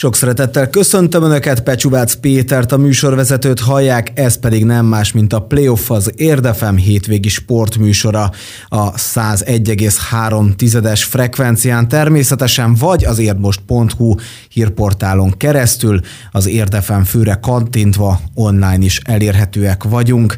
Sok szeretettel köszöntöm Önöket, Pecsuvác Pétert, a műsorvezetőt hallják, ez pedig nem más, mint a Playoff az Érdefem hétvégi sportműsora. A 101,3 tizedes frekvencián természetesen, vagy az érdmost.hu hírportálon keresztül, az Érdefem főre kantintva online is elérhetőek vagyunk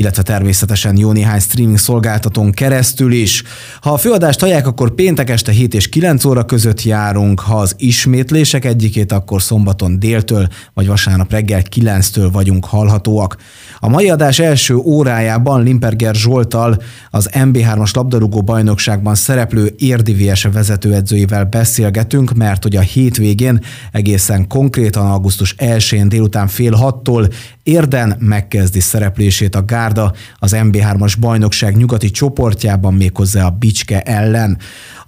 illetve természetesen jó néhány streaming szolgáltatón keresztül is. Ha a főadást hallják, akkor péntek este 7 és 9 óra között járunk, ha az ismétlések egyikét, akkor szombaton déltől, vagy vasárnap reggel 9-től vagyunk hallhatóak. A mai adás első órájában Limperger Zsoltal az MB3-as labdarúgó bajnokságban szereplő érdivies vezetőedzőivel beszélgetünk, mert hogy a hétvégén egészen konkrétan augusztus 1-én délután fél hattól Érden megkezdi szereplését a Gárda az MB3-as bajnokság nyugati csoportjában méghozzá a Bicske ellen.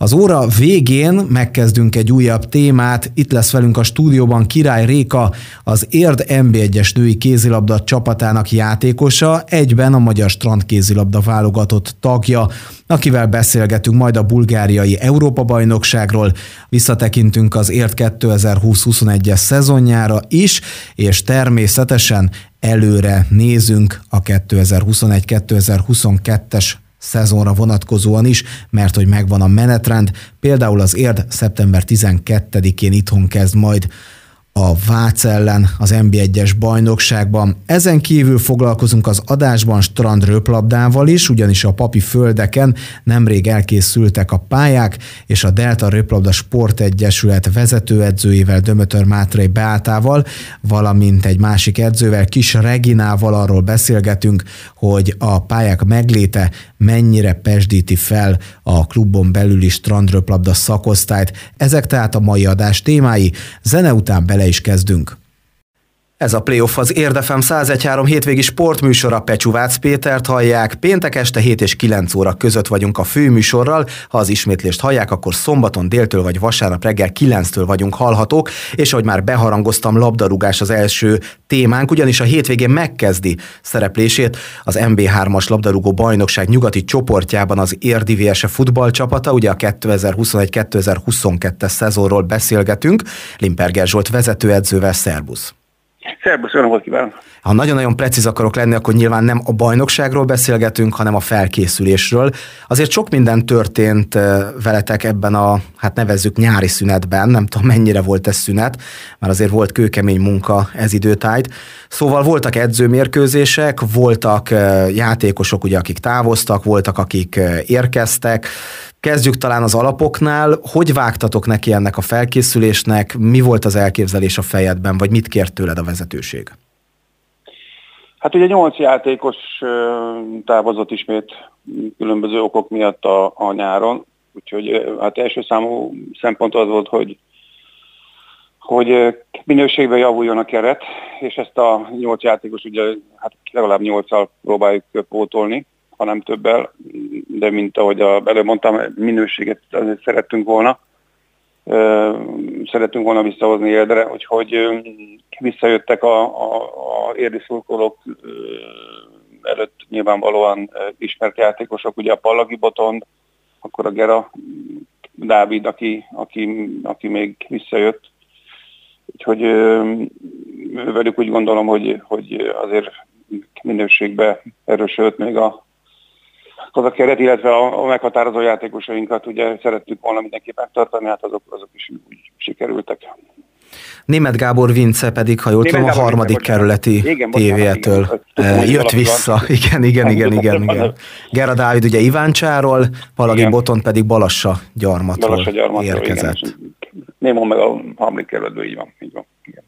Az óra végén megkezdünk egy újabb témát. Itt lesz velünk a stúdióban Király Réka, az Érd MB1-es női kézilabda csapatának játékosa, egyben a Magyar Strand kézilabda válogatott tagja, akivel beszélgetünk majd a bulgáriai Európa-bajnokságról, visszatekintünk az Érd 2020-21-es szezonjára is, és természetesen előre nézünk a 2021-2022-es szezonra vonatkozóan is, mert hogy megvan a menetrend. Például az érd szeptember 12-én itthon kezd majd a Vác ellen az NB1-es bajnokságban. Ezen kívül foglalkozunk az adásban strand röplabdával is, ugyanis a papi földeken nemrég elkészültek a pályák, és a Delta Röplabda Sportegyesület vezetőedzőjével, Dömötör Mátrai Beátával, valamint egy másik edzővel, Kis Reginával arról beszélgetünk, hogy a pályák megléte mennyire pesdíti fel a klubon belüli strandröplabda szakosztályt. Ezek tehát a mai adás témái. Zene után bele is kezdünk. Ez a Playoff az Érdefem 1013 hétvégi sportműsora Pecsuvác Pétert hallják. Péntek este 7 és 9 óra között vagyunk a főműsorral. Ha az ismétlést hallják, akkor szombaton déltől vagy vasárnap reggel 9-től vagyunk hallhatók, és ahogy már beharangoztam, labdarúgás az első témánk, ugyanis a hétvégén megkezdi szereplését az MB3-as labdarúgó bajnokság nyugati csoportjában az Érdivése futballcsapata, ugye a 2021-2022-es szezonról beszélgetünk. Limperger Zsolt vezetőedzővel, szervusz! Szerbusz, jó napot kívánok! Ha nagyon-nagyon precíz akarok lenni, akkor nyilván nem a bajnokságról beszélgetünk, hanem a felkészülésről. Azért sok minden történt veletek ebben a, hát nevezzük nyári szünetben, nem tudom mennyire volt ez szünet, mert azért volt kőkemény munka ez időtájt. Szóval voltak edzőmérkőzések, voltak játékosok, ugye, akik távoztak, voltak, akik érkeztek, Kezdjük talán az alapoknál. Hogy vágtatok neki ennek a felkészülésnek? Mi volt az elképzelés a fejedben, vagy mit kért tőled a vezetőség? Hát ugye nyolc játékos távozott ismét különböző okok miatt a, a nyáron, úgyhogy hát első számú szempont az volt, hogy hogy minőségben javuljon a keret, és ezt a nyolc játékos ugye hát legalább nyolccal próbáljuk pótolni hanem többel, de mint ahogy a, előbb mondtam, minőséget azért szerettünk volna. Szerettünk volna visszahozni érdre, úgyhogy visszajöttek a, a, a érdi szurkolók előtt nyilvánvalóan ismert játékosok, ugye a Pallagi Botond, akkor a Gera Dávid, aki, aki, aki még visszajött. Úgyhogy velük úgy gondolom, hogy, hogy azért minőségbe erősödött még a, az a keret, illetve a, a meghatározó játékosainkat ugye szerettük volna mindenképpen tartani, hát azok, azok is úgy sikerültek. Német Gábor Vince pedig, ha jól tudom, a harmadik Vince, kerületi tévétől jött vissza. Igen, igen, igen, igen, igen. Gera Dávid ugye Iváncsáról, Palagi Boton pedig Balassa gyarmatról, Balassa gyarmatról érkezett. Igen, Némon meg a harmadik kerületből, így van. Így van. Igen.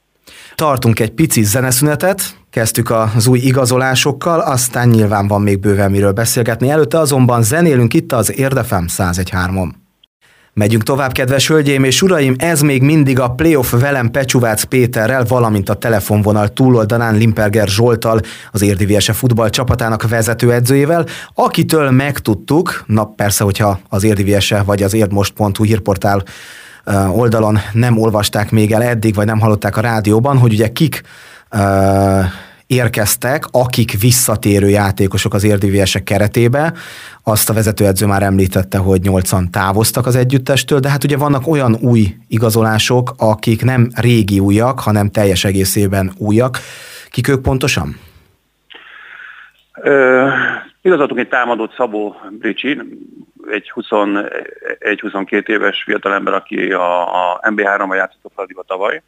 Tartunk egy pici zeneszünetet, kezdtük az új igazolásokkal, aztán nyilván van még bőven miről beszélgetni. Előtte azonban zenélünk itt az Érdefem 101.3-on. Megyünk tovább, kedves hölgyeim és uraim, ez még mindig a playoff velem Pecsuvác Péterrel, valamint a telefonvonal túloldalán Limperger Zsoltal, az Érdiviese futball csapatának vezetőedzőjével, akitől megtudtuk, na persze, hogyha az Érdiviese vagy az érdmost.hu hírportál oldalon nem olvasták még el eddig, vagy nem hallották a rádióban, hogy ugye kik érkeztek, akik visszatérő játékosok az érdivések keretébe. Azt a vezetőedző már említette, hogy nyolcan távoztak az együttestől, de hát ugye vannak olyan új igazolások, akik nem régi újak, hanem teljes egészében újak. Kik ők pontosan? Ö, egy támadót Szabó Bricsi, egy 21-22 éves fiatalember, aki a, a MB3-ban játszott a tavaly.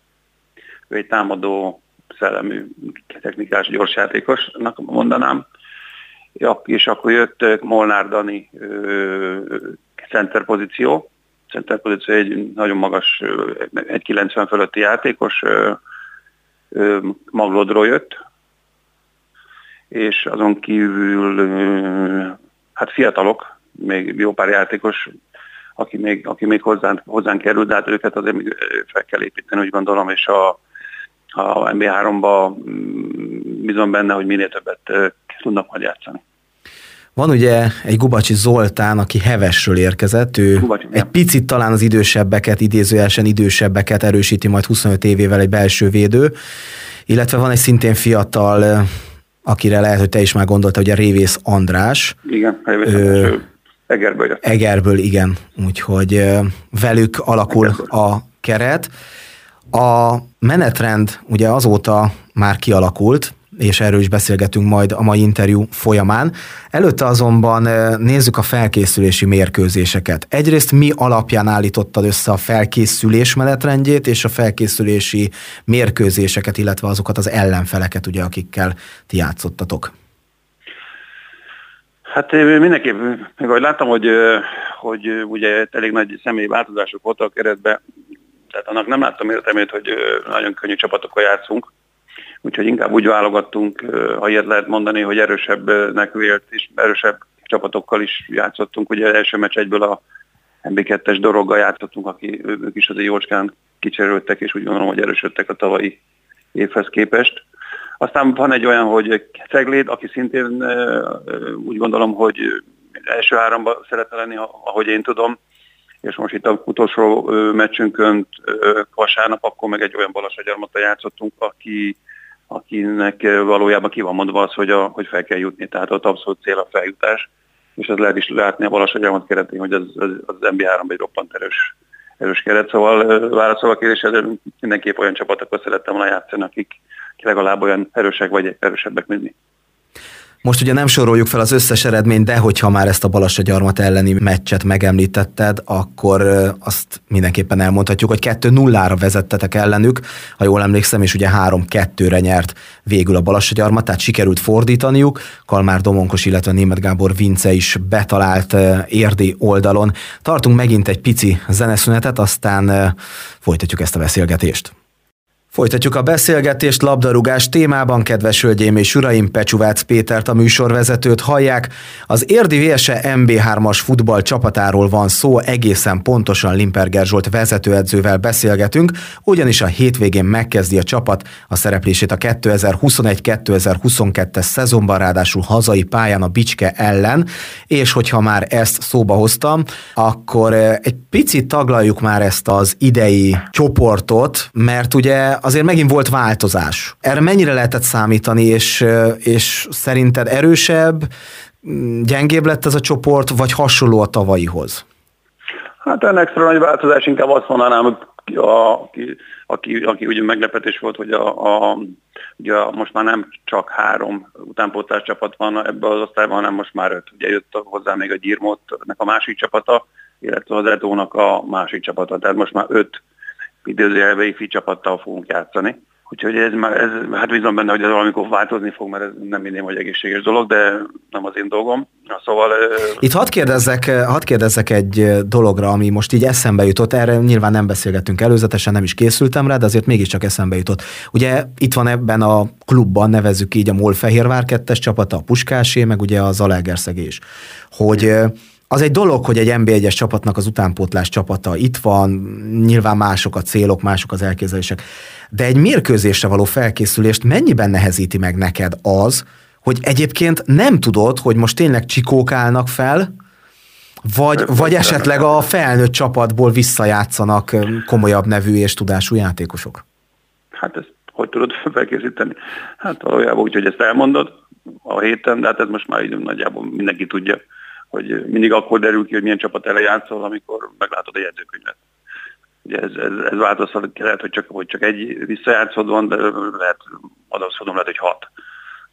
Ő egy támadó szellemű, technikás, gyors játékosnak mondanám. Ja, és akkor jött Molnár Dani center pozíció. Center pozíció egy nagyon magas, egy 90 fölötti játékos, Maglodról jött, és azon kívül hát fiatalok, még jó pár játékos, aki még, aki még hozzánk, hozzánk került, de hát őket azért még fel kell építeni, úgy gondolom, és a, a MB3-ba mm, bizony benne, hogy minél többet tudnak majd játszani. Van ugye egy Gubacsi Zoltán, aki Hevesről érkezett, ő Gubacsi, egy picit talán az idősebbeket, idézőjelesen idősebbeket erősíti majd 25 évével egy belső védő, illetve van egy szintén fiatal, akire lehet, hogy te is már gondoltad, hogy a Révész András. Igen, Révész András, Egerből jött. Egerből, igen. Úgyhogy velük alakul Egerből. a keret. A menetrend ugye azóta már kialakult, és erről is beszélgetünk majd a mai interjú folyamán. Előtte azonban nézzük a felkészülési mérkőzéseket. Egyrészt mi alapján állítottad össze a felkészülés menetrendjét és a felkészülési mérkőzéseket, illetve azokat az ellenfeleket, ugye, akikkel ti játszottatok? Hát mindenképp, még ahogy láttam, hogy, hogy ugye elég nagy személyi változások voltak keretben, tehát annak nem láttam értelmét, hogy nagyon könnyű csapatokkal játszunk, úgyhogy inkább úgy válogattunk, ha ilyet lehet mondani, hogy erősebbnek vélt és erősebb csapatokkal is játszottunk. Ugye első meccs egyből a MB2-es doroggal játszottunk, aki ők is azért jócskán kicserültek, és úgy gondolom, hogy erősödtek a tavalyi évhez képest. Aztán van egy olyan, hogy Cegléd, aki szintén úgy gondolom, hogy első háromban szeretne lenni, ahogy én tudom, és most itt a utolsó meccsünkön vasárnap, akkor meg egy olyan balasagyarmata játszottunk, aki, akinek valójában ki van mondva az, hogy, a, hogy fel kell jutni, tehát ott abszolút cél a feljutás, és ez lehet is látni a balasagyarmat keretén, hogy az, az, az MB3 egy roppant erős, erős keret, szóval válaszolva a kérdésre, mindenképp olyan csapatokkal szerettem volna játszani, akik legalább olyan erősek vagy erősebbek, mint mi. Most ugye nem soroljuk fel az összes eredményt, de hogyha már ezt a Balassagyarmat elleni meccset megemlítetted, akkor azt mindenképpen elmondhatjuk, hogy 2-0-ra vezettetek ellenük, ha jól emlékszem, és ugye 3-2-re nyert végül a Balassagyarmat, tehát sikerült fordítaniuk. Kalmár Domonkos, illetve Német Gábor Vince is betalált érdi oldalon. Tartunk megint egy pici zeneszünetet, aztán folytatjuk ezt a beszélgetést. Folytatjuk a beszélgetést labdarúgás témában, kedves hölgyeim és uraim, Pecsuvác Pétert, a műsorvezetőt hallják. Az Érdi Vérse MB3-as futball csapatáról van szó, egészen pontosan Limperger Zsolt vezetőedzővel beszélgetünk, ugyanis a hétvégén megkezdi a csapat a szereplését a 2021-2022-es szezonban, ráadásul hazai pályán a Bicske ellen, és hogyha már ezt szóba hoztam, akkor eh, egy picit taglaljuk már ezt az idei csoportot, mert ugye azért megint volt változás. Erre mennyire lehetett számítani, és, és szerinted erősebb, gyengébb lett ez a csoport, vagy hasonló a tavalyihoz? Hát ennek extra nagy változás inkább azt mondanám, aki, aki, aki ugye meglepetés volt, hogy a, a, ugye most már nem csak három utánpótlás csapat van ebben az osztályban, hanem most már öt. Ugye jött hozzá még a Gyirmótnak a másik csapata, illetve az Etónak a másik csapata. Tehát most már öt idézőjelbe ifi csapattal fogunk játszani. Úgyhogy ez, ez hát bízom benne, hogy ez valamikor változni fog, mert ez nem minden hogy egészséges dolog, de nem az én dolgom. Szóval... Itt hadd kérdezzek, hadd kérdezzek egy dologra, ami most így eszembe jutott, erre nyilván nem beszélgettünk előzetesen, nem is készültem rá, de azért mégiscsak eszembe jutott. Ugye itt van ebben a klubban, nevezzük így a MOL Fehérvár 2 csapata, a Puskásé, meg ugye a Zalaegerszegés. Hogy az egy dolog, hogy egy NB1-es csapatnak az utánpótlás csapata itt van, nyilván mások a célok, mások az elképzelések, de egy mérkőzésre való felkészülést mennyiben nehezíti meg neked az, hogy egyébként nem tudod, hogy most tényleg csikók állnak fel, vagy, vagy esetleg a felnőtt csapatból visszajátszanak komolyabb nevű és tudású játékosok? Hát ez hogy tudod felkészíteni. Hát valójában úgy, hogy ezt elmondod a héten, de hát ez most már így nagyjából mindenki tudja, hogy mindig akkor derül ki, hogy milyen csapat ele játszol, amikor meglátod a jegyzőkönyvet. Ugye ez, ez, ez változhat, lehet, hogy csak, hogy csak egy visszajátszod van, de lehet, adaszkodom, lehet, hogy hat.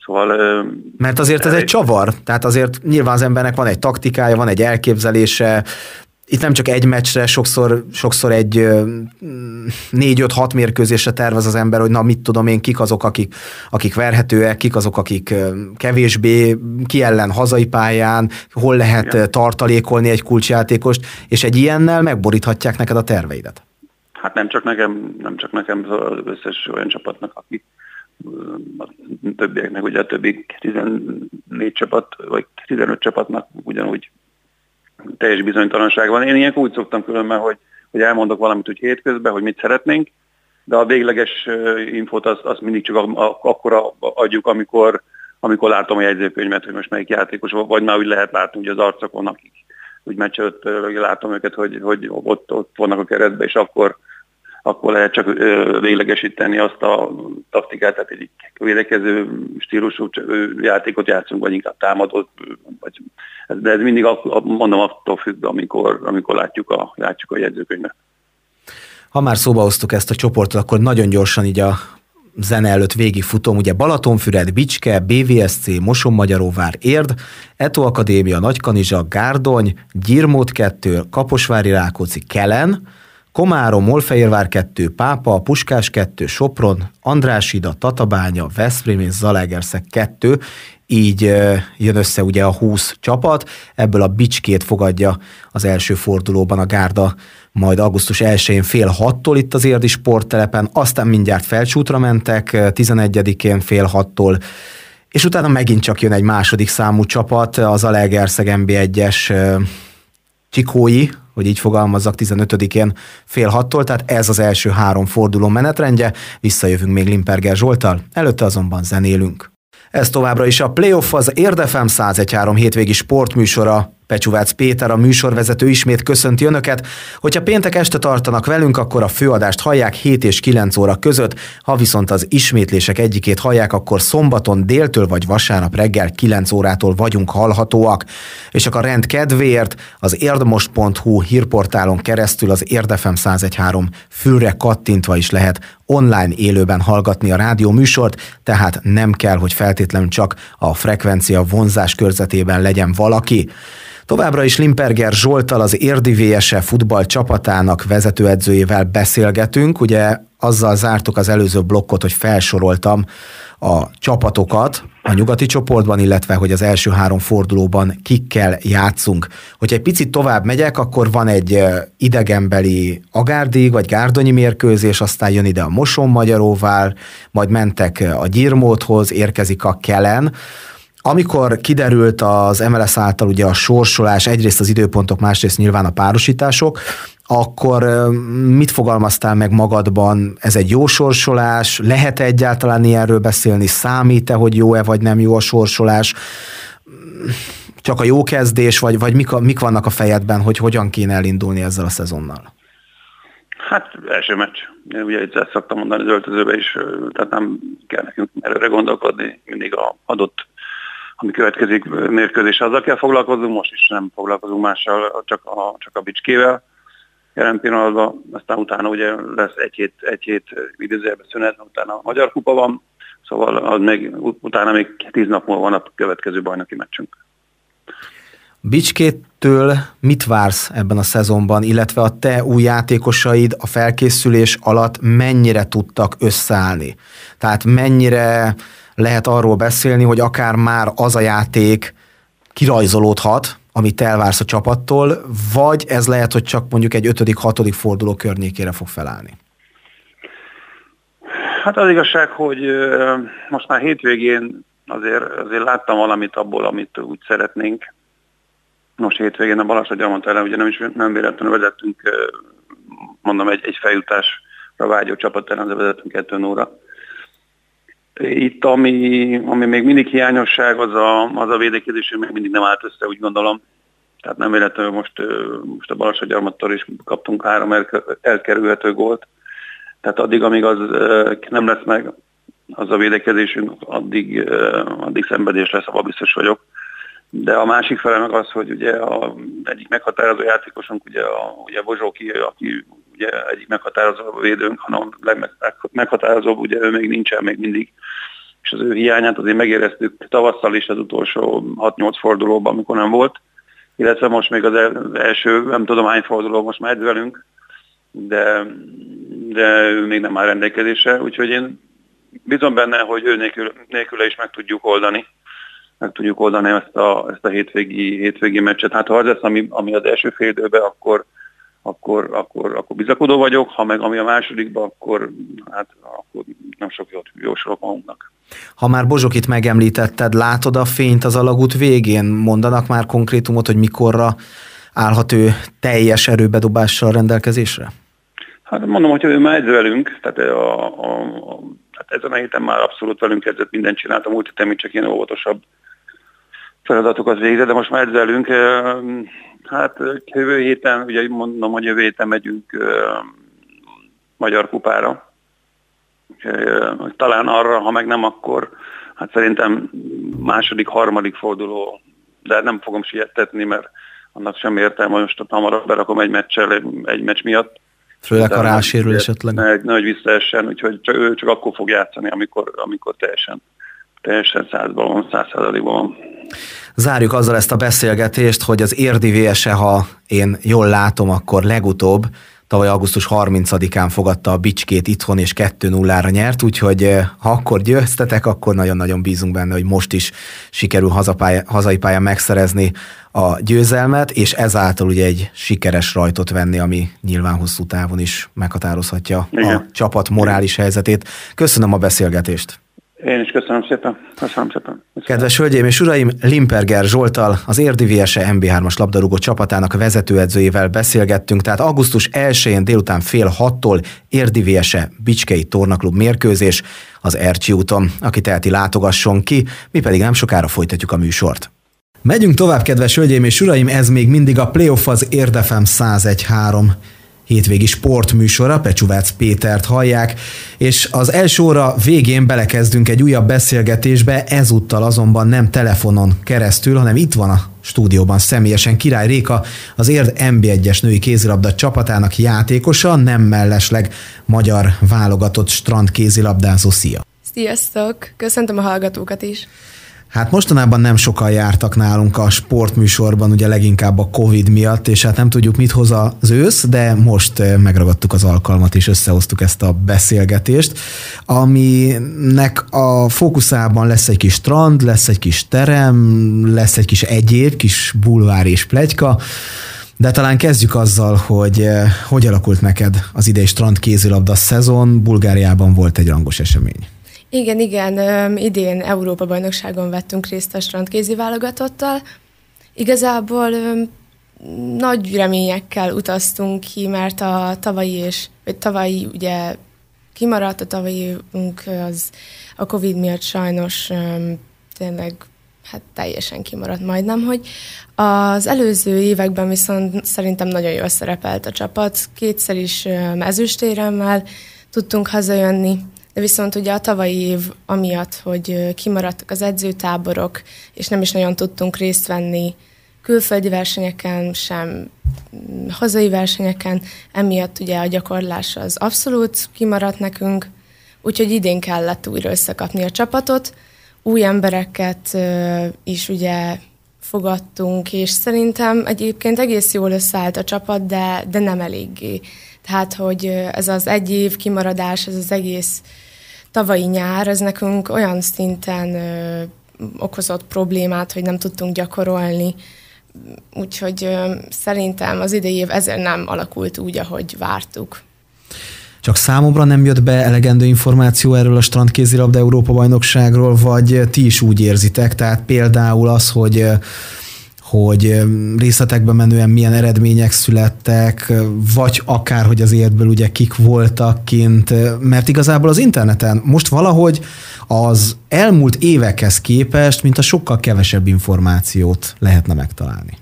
Szóval... Mert azért ez egy csavar, tehát azért nyilván az embernek van egy taktikája, van egy elképzelése, itt nem csak egy meccsre, sokszor, sokszor egy négy-öt-hat mérkőzésre tervez az ember, hogy na mit tudom én, kik azok, akik, akik verhetőek, kik azok, akik kevésbé, ki ellen hazai pályán, hol lehet tartalékolni egy kulcsjátékost, és egy ilyennel megboríthatják neked a terveidet. Hát nem csak nekem, nem csak nekem, az összes olyan csapatnak, akik a többieknek, ugye a többi 14 csapat, vagy 15 csapatnak ugyanúgy teljes bizonytalanság van. Én ilyenkor úgy szoktam különben, hogy, hogy elmondok valamit úgy hétközben, hogy mit szeretnénk, de a végleges infót azt, azt mindig csak akkor adjuk, amikor, amikor látom a jegyzőkönyvet, hogy most melyik játékos, vagy már úgy lehet látni hogy az arcokon, akik úgy meccs előtt látom őket, hogy, hogy ott, ott vannak a keretben, és akkor, akkor lehet csak véglegesíteni azt a taktikát, tehát egy védekező stílusú játékot játszunk, vagy inkább támadott, vagy, de ez mindig mondom attól függ, amikor, amikor látjuk a, látjuk a jegyzőkönyvet. Ha már szóba hoztuk ezt a csoportot, akkor nagyon gyorsan így a zene előtt végigfutom, ugye Balatonfüred, Bicske, BVSC, Moson-Magyaróvár, Érd, Eto Akadémia, Nagykanizsa, Gárdony, Gyirmót 2, Kaposvári Rákóczi, Kelen, Komárom, Molfehérvár 2, Pápa, Puskás 2, Sopron, Andrásida, Tatabánya, Veszprém és Zalaegerszeg 2, így jön össze ugye a 20 csapat, ebből a Bicskét fogadja az első fordulóban a Gárda majd augusztus 1-én fél hattól itt az Érdi sporttelepen, aztán mindjárt felcsútra mentek, 11-én fél hattól, és utána megint csak jön egy második számú csapat, az Alegerszeg MB1-es Csikói, hogy így fogalmazzak, 15-én fél hattól, tehát ez az első három forduló menetrendje, visszajövünk még Limperger Zsoltal, előtte azonban zenélünk. Ez továbbra is a Playoff az Érdefem 113 hétvégi sportműsora. Pecsuvác Péter, a műsorvezető ismét köszönti Önöket. Hogyha péntek este tartanak velünk, akkor a főadást hallják 7 és 9 óra között, ha viszont az ismétlések egyikét hallják, akkor szombaton déltől vagy vasárnap reggel 9 órától vagyunk hallhatóak. És csak a rend kedvéért az érdmost.hu hírportálon keresztül az Érdefem 113 fülre kattintva is lehet online élőben hallgatni a rádió műsort, tehát nem kell, hogy feltétlenül csak a frekvencia vonzás körzetében legyen valaki. Továbbra is Limperger Zsoltal, az Érdi VSE futball csapatának vezetőedzőjével beszélgetünk. Ugye azzal zártuk az előző blokkot, hogy felsoroltam a csapatokat a nyugati csoportban, illetve hogy az első három fordulóban kikkel játszunk. Hogyha egy picit tovább megyek, akkor van egy idegenbeli agárdig, vagy gárdonyi mérkőzés, aztán jön ide a Moson Magyaróvár, majd mentek a Gyirmóthoz, érkezik a Kelen, amikor kiderült az MLS által ugye a sorsolás, egyrészt az időpontok, másrészt nyilván a párosítások, akkor mit fogalmaztál meg magadban? Ez egy jó sorsolás? lehet -e egyáltalán ilyenről beszélni? Számít-e, hogy jó-e vagy nem jó a sorsolás? Csak a jó kezdés, vagy, vagy mik, a, mik vannak a fejedben, hogy hogyan kéne elindulni ezzel a szezonnal? Hát első meccs. Ugye itt ezt szoktam mondani az öltözőbe is, tehát nem kell nekünk előre gondolkodni, mindig a adott ami következik mérkőzés, azzal kell foglalkozunk, most is nem foglalkozunk mással, csak a, csak a bicskével jelen pillanatban, aztán utána ugye lesz egy hét, egy hét időzőjelben szünet, utána a Magyar Kupa van, szóval az még, utána még tíz nap múlva van a következő bajnoki meccsünk. Bicskétől mit vársz ebben a szezonban, illetve a te új játékosaid a felkészülés alatt mennyire tudtak összeállni? Tehát mennyire lehet arról beszélni, hogy akár már az a játék kirajzolódhat, amit elvársz a csapattól, vagy ez lehet, hogy csak mondjuk egy ötödik, hatodik forduló környékére fog felállni? Hát az igazság, hogy most már hétvégén azért, azért láttam valamit abból, amit úgy szeretnénk. Most hétvégén a Balázs mondta el, ugye nem, is, nem véletlenül vezettünk, mondom, egy, egy feljutásra vágyó csapat ellen vezettünk kettő óra itt, ami, ami még mindig hiányosság, az a, az a védekezés, hogy még mindig nem állt össze, úgy gondolom. Tehát nem véletlenül most, most a Balassagyarmattól is kaptunk három elkerülhető gólt. Tehát addig, amíg az nem lesz meg, az a védekezésünk, addig, addig szenvedés lesz, abban biztos vagyok. De a másik fele meg az, hogy ugye a, egyik meghatározó játékosunk, ugye, a, ugye Bozsóki, aki ugye egyik meghatározó védőnk, hanem legmeghatározóbb, ugye ő még nincsen még mindig, és az ő hiányát azért megéreztük tavasszal is az utolsó 6-8 fordulóban, amikor nem volt, illetve most még az első, nem tudom hány forduló most már velünk, de, de ő még nem áll rendelkezésre, úgyhogy én bízom benne, hogy ő nélkül, nélküle is meg tudjuk oldani. Meg tudjuk oldani ezt a, ezt a hétvégi, hétvégi meccset. Hát ha az lesz, ami, ami az első fél időben, akkor, akkor, akkor, akkor bizakodó vagyok, ha meg ami a másodikban, akkor, hát, akkor nem sok jót jósolok magunknak. Ha már Bozsokit megemlítetted, látod a fényt az alagút végén? Mondanak már konkrétumot, hogy mikorra állhat ő teljes erőbedobással rendelkezésre? Hát mondom, hogy ő már velünk, tehát a, a, a, hát ezen a héten már abszolút velünk kezdett mindent csináltam, múlt héten csak ilyen óvatosabb feladatokat végzett, de most már edzelünk. Hát jövő héten, ugye mondom, hogy jövő héten megyünk Magyar Kupára. Talán arra, ha meg nem, akkor hát szerintem második, harmadik forduló, de nem fogom siettetni, mert annak sem értelme, most hamarabb berakom egy meccsel, egy meccs miatt. Főleg a rásérül esetleg. Ne, nehogy visszaessen, úgyhogy csak, ő csak akkor fog játszani, amikor, amikor teljesen, teljesen százban van, száz van. Zárjuk azzal ezt a beszélgetést, hogy az érdi VSE, ha én jól látom, akkor legutóbb tavaly augusztus 30-án fogadta a Bicskét itthon, és 2-0-ra nyert, úgyhogy eh, ha akkor győztetek, akkor nagyon-nagyon bízunk benne, hogy most is sikerül hazapálya, hazai pályán megszerezni a győzelmet, és ezáltal ugye egy sikeres rajtot venni, ami nyilván hosszú távon is meghatározhatja Igen. a csapat morális helyzetét. Köszönöm a beszélgetést! Én is köszönöm szépen. Köszönöm szépen. Köszönöm. Kedves hölgyeim és uraim, Limperger Zsoltal, az Érdi VSE MB3-as labdarúgó csapatának vezetőedzőjével beszélgettünk, tehát augusztus 1-én délután fél hattól Érdi VSE Bicskei Tornaklub mérkőzés az Ercsi úton. Aki teheti, látogasson ki, mi pedig nem sokára folytatjuk a műsort. Megyünk tovább, kedves hölgyeim és uraim, ez még mindig a Playoff az Érdefem 101.3 hétvégi sportműsora, Pecsuvác Pétert hallják, és az első óra végén belekezdünk egy újabb beszélgetésbe, ezúttal azonban nem telefonon keresztül, hanem itt van a stúdióban személyesen Király Réka, az Érd MB1-es női kézilabda csapatának játékosa, nem mellesleg magyar válogatott strand kézilabdázó. Szia! Sziasztok! Köszöntöm a hallgatókat is! Hát mostanában nem sokan jártak nálunk a sportműsorban, ugye leginkább a Covid miatt, és hát nem tudjuk, mit hoz az ősz, de most megragadtuk az alkalmat, és összehoztuk ezt a beszélgetést, aminek a fókuszában lesz egy kis strand, lesz egy kis terem, lesz egy kis egyéb, kis bulvár és plegyka, de talán kezdjük azzal, hogy hogy alakult neked az idei strand kézilabda szezon. Bulgáriában volt egy rangos esemény. Igen, igen, idén Európa-bajnokságon vettünk részt a strandkézi válogatottal. Igazából nagy reményekkel utaztunk ki, mert a tavalyi és, vagy tavalyi ugye kimaradt, a tavalyi az a Covid miatt sajnos tényleg hát teljesen kimaradt majdnem, hogy az előző években viszont szerintem nagyon jól szerepelt a csapat, kétszer is ezüstéremmel tudtunk hazajönni, viszont ugye a tavalyi év amiatt, hogy kimaradtak az edzőtáborok, és nem is nagyon tudtunk részt venni külföldi versenyeken, sem mm, hazai versenyeken, emiatt ugye a gyakorlás az abszolút kimaradt nekünk, úgyhogy idén kellett újra összekapni a csapatot, új embereket is ugye fogadtunk, és szerintem egyébként egész jól összeállt a csapat, de, de nem eléggé. Tehát, hogy ez az egy év kimaradás, ez az egész tavalyi nyár, ez nekünk olyan szinten ö, okozott problémát, hogy nem tudtunk gyakorolni, úgyhogy ö, szerintem az idei év ezért nem alakult úgy, ahogy vártuk. Csak számomra nem jött be elegendő információ erről a strandkézilabda Európa bajnokságról, vagy ti is úgy érzitek? Tehát például az, hogy hogy részletekben menően milyen eredmények születtek, vagy akár, hogy az életből ugye kik voltak kint, mert igazából az interneten most valahogy az elmúlt évekhez képest, mint a sokkal kevesebb információt lehetne megtalálni.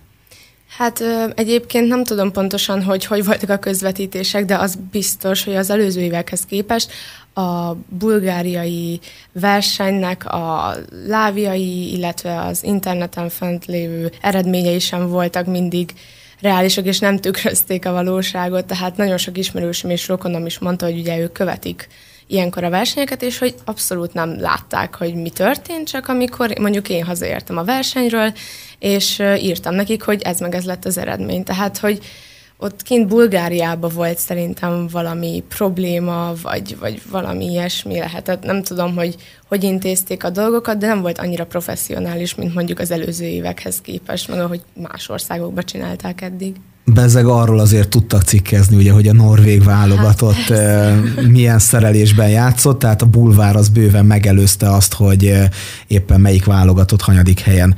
Hát ö, egyébként nem tudom pontosan, hogy hogy voltak a közvetítések, de az biztos, hogy az előző évekhez képest a bulgáriai versenynek a láviai, illetve az interneten fent lévő eredményei sem voltak mindig reálisak, és nem tükrözték a valóságot, tehát nagyon sok ismerősöm és rokonom is mondta, hogy ugye ők követik ilyenkor a versenyeket, és hogy abszolút nem látták, hogy mi történt, csak amikor mondjuk én hazaértem a versenyről, és írtam nekik, hogy ez meg ez lett az eredmény. Tehát, hogy ott kint Bulgáriában volt szerintem valami probléma, vagy, vagy valami ilyesmi lehetett. Nem tudom, hogy hogy intézték a dolgokat, de nem volt annyira professzionális, mint mondjuk az előző évekhez képest, meg ahogy más országokban csinálták eddig. Bezeg arról azért tudtak cikkezni, ugye, hogy a norvég válogatott hát, milyen szerelésben játszott, tehát a bulvár az bőven megelőzte azt, hogy éppen melyik válogatott hanyadik helyen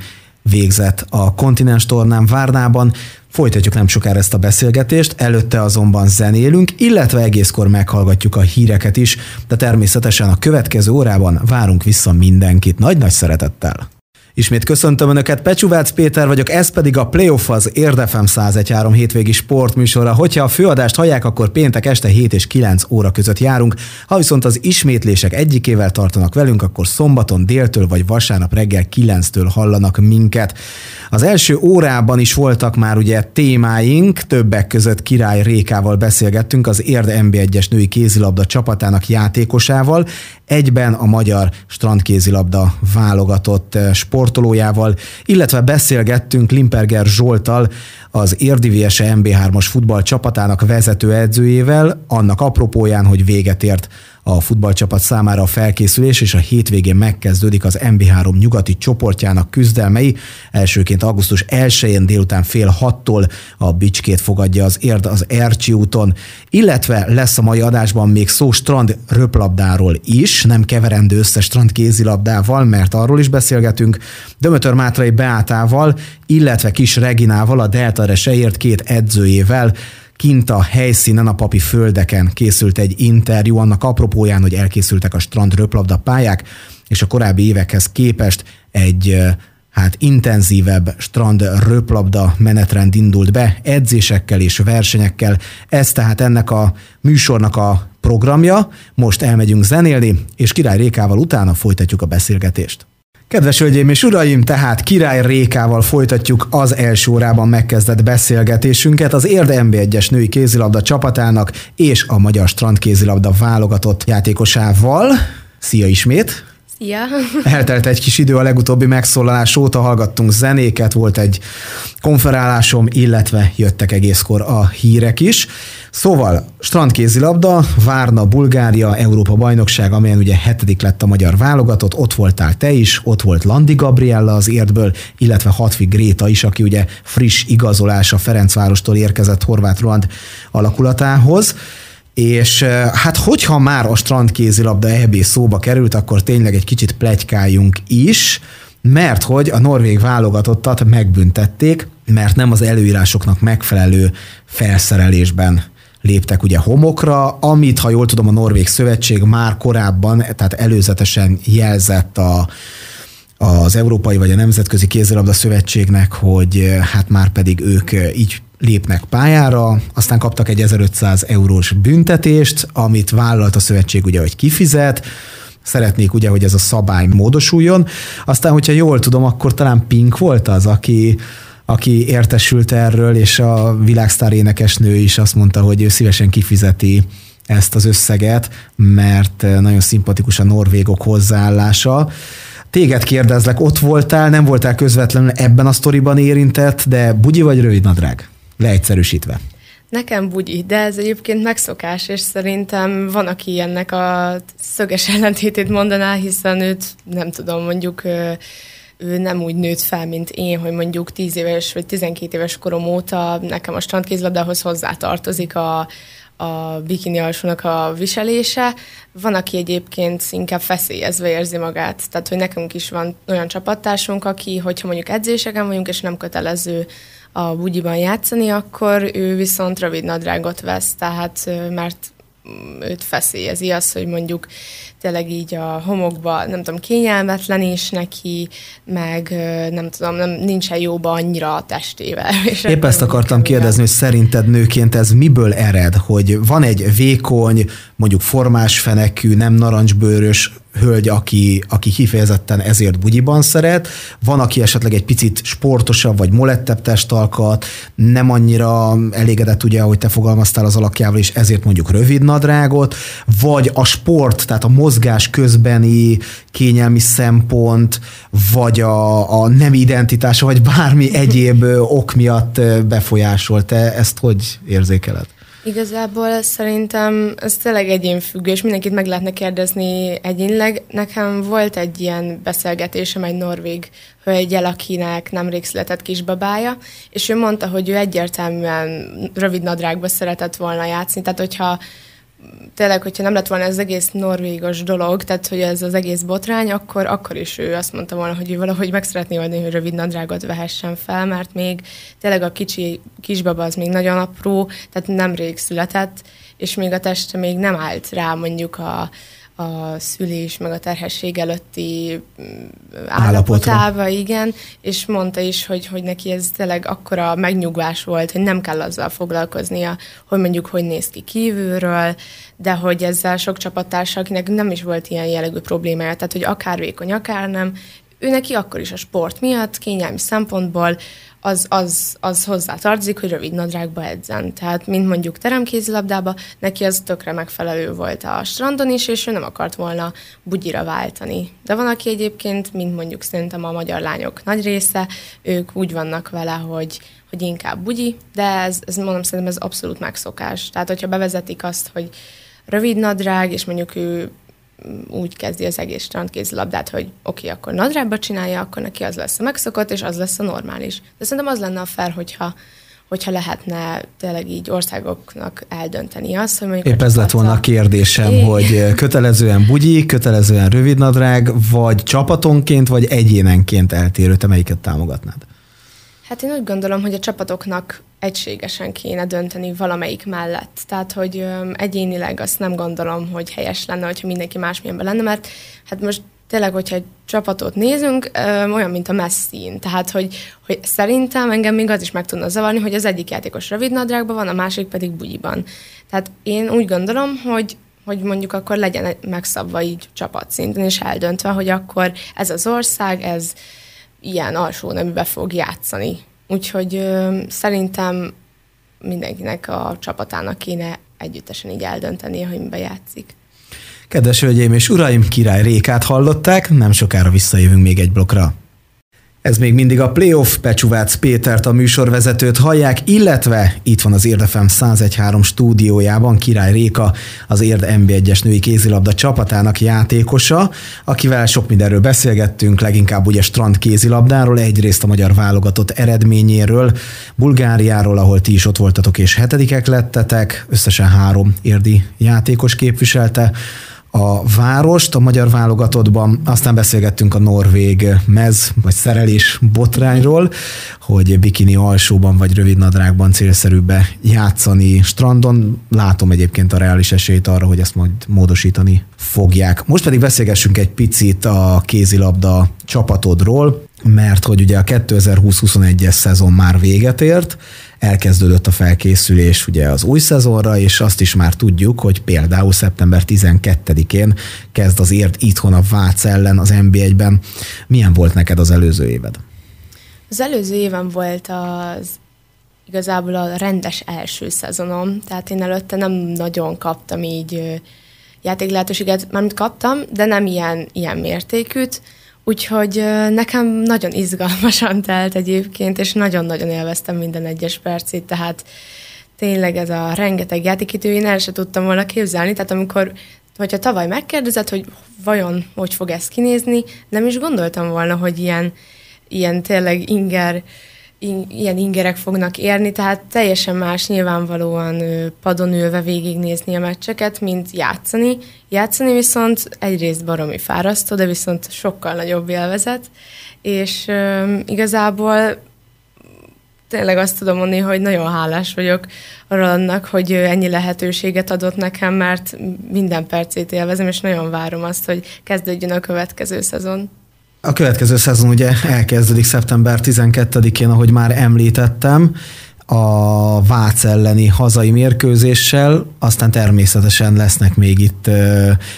végzett a kontinens tornán Várnában. Folytatjuk nem sokára ezt a beszélgetést, előtte azonban zenélünk, illetve egészkor meghallgatjuk a híreket is, de természetesen a következő órában várunk vissza mindenkit nagy-nagy szeretettel. Ismét köszöntöm Önöket, Pecsuvác Péter vagyok, ez pedig a Playoff az Érdefem 1013 hétvégi sportműsora. Hogyha a főadást hallják, akkor péntek este 7 és 9 óra között járunk. Ha viszont az ismétlések egyikével tartanak velünk, akkor szombaton déltől vagy vasárnap reggel 9-től hallanak minket. Az első órában is voltak már ugye témáink, többek között Király Rékával beszélgettünk, az Érde MB1-es női kézilabda csapatának játékosával, egyben a magyar strandkézilabda válogatott sportolójával, illetve beszélgettünk Limperger Zsoltal, az Érdiviese MB3-as futball csapatának vezető edzőjével, annak apropóján, hogy véget ért a futballcsapat számára a felkészülés, és a hétvégén megkezdődik az MB3 nyugati csoportjának küzdelmei. Elsőként augusztus 1-én délután fél hattól a Bicskét fogadja az érd az Ercsi úton, illetve lesz a mai adásban még szó strand röplabdáról is, nem keverendő össze strand kézilabdával, mert arról is beszélgetünk, Dömötör Mátrai Beátával, illetve Kis Reginával, a Delta Reseért két edzőjével, kint a helyszínen, a papi földeken készült egy interjú, annak apropóján, hogy elkészültek a strand röplabda pályák, és a korábbi évekhez képest egy hát intenzívebb strand röplabda menetrend indult be, edzésekkel és versenyekkel. Ez tehát ennek a műsornak a programja. Most elmegyünk zenélni, és Király Rékával utána folytatjuk a beszélgetést. Kedves hölgyeim és uraim, tehát Király Rékával folytatjuk az első órában megkezdett beszélgetésünket az Érd MB1-es női kézilabda csapatának és a magyar strandkézilabda válogatott játékosával. Szia ismét! Szia! Eltelt egy kis idő a legutóbbi megszólalás óta, hallgattunk zenéket, volt egy konferálásom, illetve jöttek egészkor a hírek is. Szóval, strandkézilabda, Várna, Bulgária, Európa bajnokság, amelyen ugye hetedik lett a magyar válogatott, ott voltál te is, ott volt Landi Gabriella az érdből, illetve Hatvi Gréta is, aki ugye friss igazolása Ferencvárostól érkezett Horváth Roland alakulatához. És hát hogyha már a strandkézilabda EB szóba került, akkor tényleg egy kicsit plegykáljunk is, mert hogy a norvég válogatottat megbüntették, mert nem az előírásoknak megfelelő felszerelésben léptek ugye homokra, amit, ha jól tudom, a Norvég Szövetség már korábban, tehát előzetesen jelzett a, az Európai vagy a Nemzetközi Kézilabda Szövetségnek, hogy hát már pedig ők így lépnek pályára, aztán kaptak egy 1500 eurós büntetést, amit vállalt a szövetség ugye, hogy kifizet, szeretnék ugye, hogy ez a szabály módosuljon. Aztán, hogyha jól tudom, akkor talán Pink volt az, aki, aki értesült erről, és a világsztár énekesnő is azt mondta, hogy ő szívesen kifizeti ezt az összeget, mert nagyon szimpatikus a norvégok hozzáállása. Téged kérdezlek, ott voltál, nem voltál közvetlenül ebben a sztoriban érintett, de bugyi vagy rövidnadrág? Leegyszerűsítve. Nekem bugyi, de ez egyébként megszokás, és szerintem van, aki ennek a szöges ellentétét mondaná, hiszen őt nem tudom, mondjuk ő nem úgy nőtt fel, mint én, hogy mondjuk 10 éves vagy 12 éves korom óta nekem a strandkézlabdához hozzátartozik a, a bikini alsónak a viselése. Van, aki egyébként inkább feszélyezve érzi magát. Tehát, hogy nekünk is van olyan csapattársunk, aki, hogyha mondjuk edzéseken vagyunk, és nem kötelező a bugyiban játszani, akkor ő viszont rövid nadrágot vesz, tehát mert őt feszélyezi az, hogy mondjuk tényleg így a homokba, nem tudom, kényelmetlen is neki, meg nem tudom, nem, nincsen jóba annyira a testével. És Épp ezt akartam kérdezni, hogy szerinted nőként ez miből ered, hogy van egy vékony, mondjuk formás fenekű, nem narancsbőrös hölgy, aki, aki kifejezetten ezért bugyiban szeret, van, aki esetleg egy picit sportosabb, vagy molettebb testalkat, nem annyira elégedett, ugye, ahogy te fogalmaztál az alakjával, és ezért mondjuk rövid nadrágot, vagy a sport, tehát a mozgás közbeni kényelmi szempont, vagy a, a nem identitása, vagy bármi egyéb ok miatt befolyásol. Te ezt hogy érzékeled? Igazából szerintem ez tényleg egyénfüggő, és mindenkit meg lehetne kérdezni egyénileg. Nekem volt egy ilyen beszélgetésem egy norvég hölgyel, akinek nemrég született kisbabája, és ő mondta, hogy ő egyértelműen rövid nadrágba szeretett volna játszani, tehát hogyha tényleg, hogyha nem lett volna ez az egész norvégos dolog, tehát hogy ez az egész botrány, akkor, akkor is ő azt mondta volna, hogy ő valahogy meg szeretné oldani, hogy rövid nadrágot vehessen fel, mert még tényleg a kicsi kisbaba az még nagyon apró, tehát nemrég született, és még a teste még nem állt rá mondjuk a, a szülés, meg a terhesség előtti mm, állapotába, igen, és mondta is, hogy, hogy neki ez tényleg akkora megnyugvás volt, hogy nem kell azzal foglalkoznia, hogy mondjuk hogy néz ki kívülről, de hogy ezzel sok csapattársa, akinek nem is volt ilyen jellegű problémája, tehát hogy akár vékony, akár nem, ő neki akkor is a sport miatt, kényelmi szempontból az, az, az hozzá tartozik, hogy rövid nadrágba edzen. Tehát, mint mondjuk teremkézilabdába, neki az tökre megfelelő volt a strandon is, és ő nem akart volna bugyira váltani. De van, aki egyébként, mint mondjuk szerintem a magyar lányok nagy része, ők úgy vannak vele, hogy, hogy inkább bugyi, de ez, ez mondom, szerintem ez abszolút megszokás. Tehát, hogyha bevezetik azt, hogy rövid nadrág, és mondjuk ő úgy kezdi az egész strandkézilabdát, hogy oké, okay, akkor nadrágba csinálja, akkor neki az lesz a megszokott, és az lesz a normális. De szerintem az lenne a fel, hogyha hogyha lehetne tényleg így országoknak eldönteni azt, hogy mondjuk... Épp ez lett volna a kérdésem, é. hogy kötelezően bugyi, kötelezően rövidnadrág, vagy csapatonként, vagy egyénenként eltérő, te melyiket támogatnád? Hát én úgy gondolom, hogy a csapatoknak egységesen kéne dönteni valamelyik mellett. Tehát, hogy egyénileg azt nem gondolom, hogy helyes lenne, hogyha mindenki másmilyenben lenne, mert hát most tényleg, hogyha egy csapatot nézünk, olyan, mint a messzín. Tehát, hogy, hogy szerintem engem még az is meg tudna zavarni, hogy az egyik játékos rövid nadrágban van, a másik pedig bugyiban. Tehát én úgy gondolom, hogy hogy mondjuk akkor legyen megszabva így csapatszinten, és eldöntve, hogy akkor ez az ország, ez ilyen alsó neműbe fog játszani. Úgyhogy ö, szerintem mindenkinek a csapatának kéne együttesen így eldönteni, hogy mibe játszik. Kedves hölgyeim és uraim, király Rékát hallották, nem sokára visszajövünk még egy blokkra. Ez még mindig a Playoff, Pecsuvác Pétert, a műsorvezetőt hallják, illetve itt van az Érdefem 1013 stúdiójában Király Réka, az Érd MB1-es női kézilabda csapatának játékosa, akivel sok mindenről beszélgettünk, leginkább ugye strand kézilabdáról, egyrészt a magyar válogatott eredményéről, Bulgáriáról, ahol ti is ott voltatok és hetedikek lettetek, összesen három érdi játékos képviselte, a várost a magyar válogatottban, aztán beszélgettünk a norvég mez vagy szerelés botrányról, hogy bikini alsóban vagy rövid nadrágban célszerűbb játszani strandon. Látom egyébként a reális esélyt arra, hogy ezt majd módosítani fogják. Most pedig beszélgessünk egy picit a kézilabda csapatodról, mert hogy ugye a 2020-21-es szezon már véget ért, elkezdődött a felkészülés ugye az új szezonra, és azt is már tudjuk, hogy például szeptember 12-én kezd az ért itthon a Vác ellen az NB1-ben. Milyen volt neked az előző éved? Az előző éven volt az igazából a rendes első szezonom, tehát én előtte nem nagyon kaptam így játéklehetőséget, mármint kaptam, de nem ilyen, ilyen mértékűt, Úgyhogy nekem nagyon izgalmasan telt egyébként, és nagyon-nagyon élveztem minden egyes percét, tehát tényleg ez a rengeteg játékidő, én el sem tudtam volna képzelni, tehát amikor hogyha tavaly megkérdezett, hogy vajon hogy fog ez kinézni, nem is gondoltam volna, hogy ilyen, ilyen tényleg inger in, ilyen ingerek fognak érni, tehát teljesen más nyilvánvalóan padon ülve végignézni a meccseket, mint játszani. Játszani viszont egyrészt baromi fárasztó, de viszont sokkal nagyobb élvezet, és um, igazából tényleg azt tudom mondani, hogy nagyon hálás vagyok arra annak, hogy ennyi lehetőséget adott nekem, mert minden percét élvezem, és nagyon várom azt, hogy kezdődjön a következő szezon. A következő szezon ugye elkezdődik szeptember 12-én, ahogy már említettem a Vác elleni hazai mérkőzéssel, aztán természetesen lesznek még itt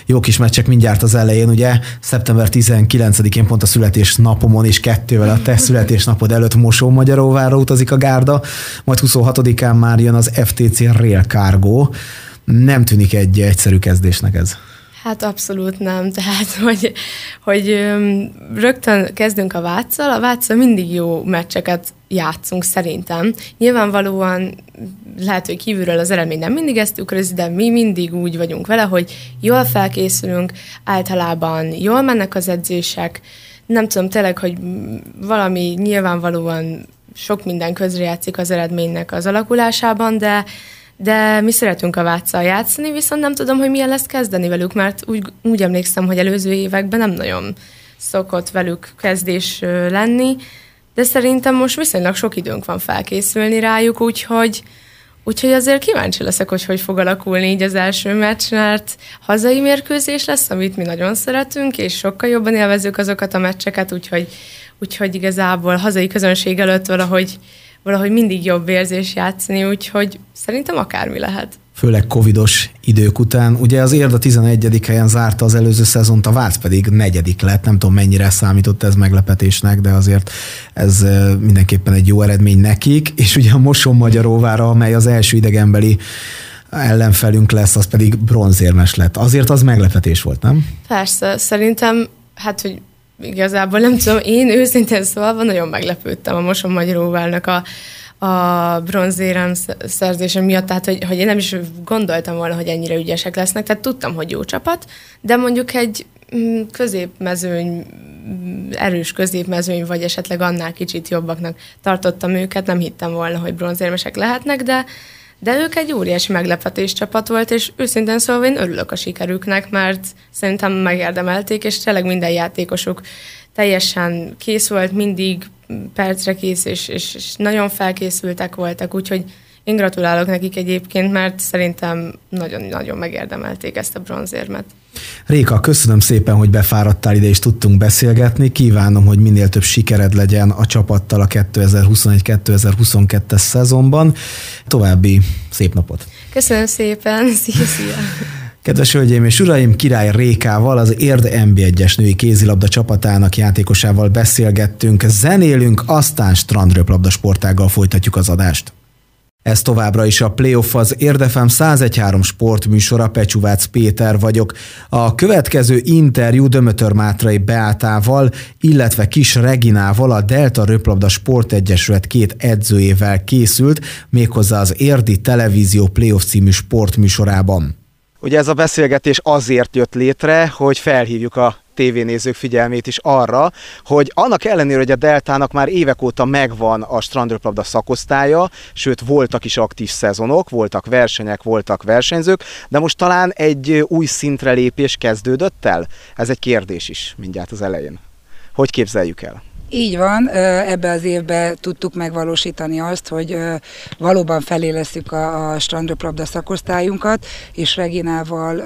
jó kis meccsek mindjárt az elején, ugye szeptember 19-én pont a születésnapomon és kettővel a te születésnapod előtt Mosó Magyaróvára utazik a gárda, majd 26-án már jön az FTC Rail Cargo. Nem tűnik egy egyszerű kezdésnek ez. Hát abszolút nem, tehát hogy, hogy rögtön kezdünk a Váccal, a Váccal mindig jó meccseket játszunk szerintem. Nyilvánvalóan lehet, hogy kívülről az eredmény nem mindig ezt tükrözi, de mi mindig úgy vagyunk vele, hogy jól felkészülünk, általában jól mennek az edzések, nem tudom tényleg, hogy valami nyilvánvalóan sok minden közrejátszik az eredménynek az alakulásában, de de mi szeretünk a Váccal játszani, viszont nem tudom, hogy milyen lesz kezdeni velük, mert úgy, úgy emlékszem, hogy előző években nem nagyon szokott velük kezdés lenni, de szerintem most viszonylag sok időnk van felkészülni rájuk, úgyhogy, úgyhogy azért kíváncsi leszek, hogy hogy fog alakulni így az első meccs, mert hazai mérkőzés lesz, amit mi nagyon szeretünk, és sokkal jobban élvezünk azokat a meccseket, úgyhogy, úgyhogy igazából hazai közönség előtt valahogy valahogy mindig jobb érzés játszani, úgyhogy szerintem akármi lehet. Főleg covidos idők után. Ugye az Érda 11. helyen zárta az előző szezont, a Vác pedig negyedik lett. Nem tudom, mennyire számított ez meglepetésnek, de azért ez mindenképpen egy jó eredmény nekik. És ugye a Moson Magyaróvára, amely az első idegenbeli ellenfelünk lesz, az pedig bronzérmes lett. Azért az meglepetés volt, nem? Persze, szerintem hát, hogy igazából nem tudom, én őszintén szólva nagyon meglepődtem a Moson Magyaróválnak a, a bronzérem szerzése miatt, tehát hogy, hogy én nem is gondoltam volna, hogy ennyire ügyesek lesznek, tehát tudtam, hogy jó csapat, de mondjuk egy mm, középmezőny, erős középmezőny, vagy esetleg annál kicsit jobbaknak tartottam őket, nem hittem volna, hogy bronzérmesek lehetnek, de de ők egy óriási meglepetés csapat volt, és őszintén szólva én örülök a sikerüknek, mert szerintem megérdemelték, és tényleg minden játékosuk teljesen kész volt, mindig percre kész, és, és, és nagyon felkészültek voltak, úgyhogy én gratulálok nekik egyébként, mert szerintem nagyon-nagyon megérdemelték ezt a bronzérmet. Réka, köszönöm szépen, hogy befáradtál ide és tudtunk beszélgetni. Kívánom, hogy minél több sikered legyen a csapattal a 2021-2022-es szezonban. További szép napot! Köszönöm szépen! Szia, szia! Kedves hölgyeim és uraim, Király Rékával, az Érd MB1-es női kézilabda csapatának játékosával beszélgettünk, zenélünk, aztán strandröplabda sportággal folytatjuk az adást. Ez továbbra is a Playoff az Érdefem 1013 sportműsora, Pecsuvác Péter vagyok. A következő interjú Dömötör Mátrai Beátával, illetve Kis Reginával a Delta Röplabda Sportegyesület két edzőjével készült, méghozzá az Érdi Televízió Playoff című sportműsorában. Ugye ez a beszélgetés azért jött létre, hogy felhívjuk a tévénézők figyelmét is arra, hogy annak ellenére, hogy a Deltának már évek óta megvan a strandröplabda szakosztálya, sőt voltak is aktív szezonok, voltak versenyek, voltak versenyzők, de most talán egy új szintre lépés kezdődött el? Ez egy kérdés is mindjárt az elején. Hogy képzeljük el? Így van, ebbe az évben tudtuk megvalósítani azt, hogy valóban felélesztük a, a strandröplabda szakosztályunkat, és Reginával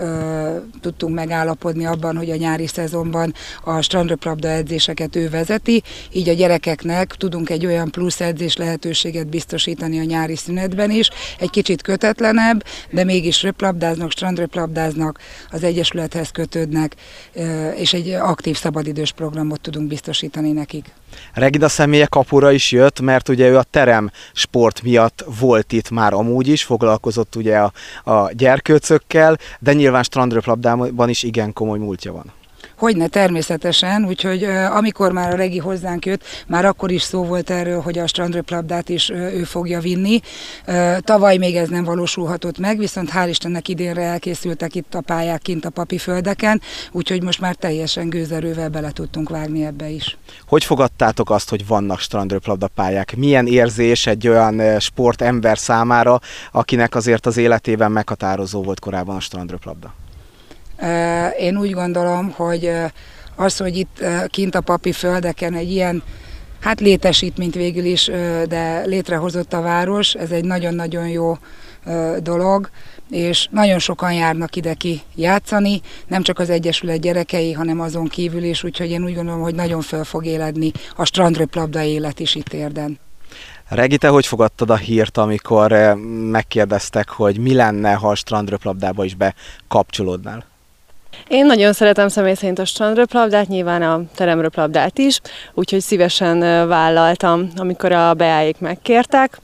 tudtunk megállapodni abban, hogy a nyári szezonban a strandröplabda edzéseket ő vezeti, így a gyerekeknek tudunk egy olyan plusz edzés lehetőséget biztosítani a nyári szünetben is, egy kicsit kötetlenebb, de mégis röplabdáznak, strandröplabdáznak, az Egyesülethez kötődnek, és egy aktív szabadidős programot tudunk biztosítani nekik. Regida személye kapura is jött, mert ugye ő a terem sport miatt volt itt már amúgy is, foglalkozott ugye a, a gyerkőcökkel, de nyilván strandröplabdában is igen komoly múltja van. Hogyne, természetesen, úgyhogy amikor már a regi hozzánk jött, már akkor is szó volt erről, hogy a strandröplabdát is ő fogja vinni. Tavaly még ez nem valósulhatott meg, viszont hál' Istennek idénre elkészültek itt a pályák kint a papi földeken, úgyhogy most már teljesen gőzerővel bele tudtunk vágni ebbe is. Hogy fogadtátok azt, hogy vannak strandröplabda pályák? Milyen érzés egy olyan sportember számára, akinek azért az életében meghatározó volt korábban a strandröplabda? Én úgy gondolom, hogy az, hogy itt kint a papi földeken egy ilyen hát létesítményt végül is, de létrehozott a város. Ez egy nagyon-nagyon jó dolog, és nagyon sokan járnak ide ki játszani, nem csak az Egyesület gyerekei, hanem azon kívül is, úgyhogy én úgy gondolom, hogy nagyon föl fog éledni a strandröplabda élet is itt érden. Regi, te hogy fogadtad a hírt, amikor megkérdeztek, hogy mi lenne, ha a strandröplabdába is bekapcsolódnál? Én nagyon szeretem személy szerint a strandröplabdát, nyilván a teremröplabdát is, úgyhogy szívesen vállaltam, amikor a beáik megkértek.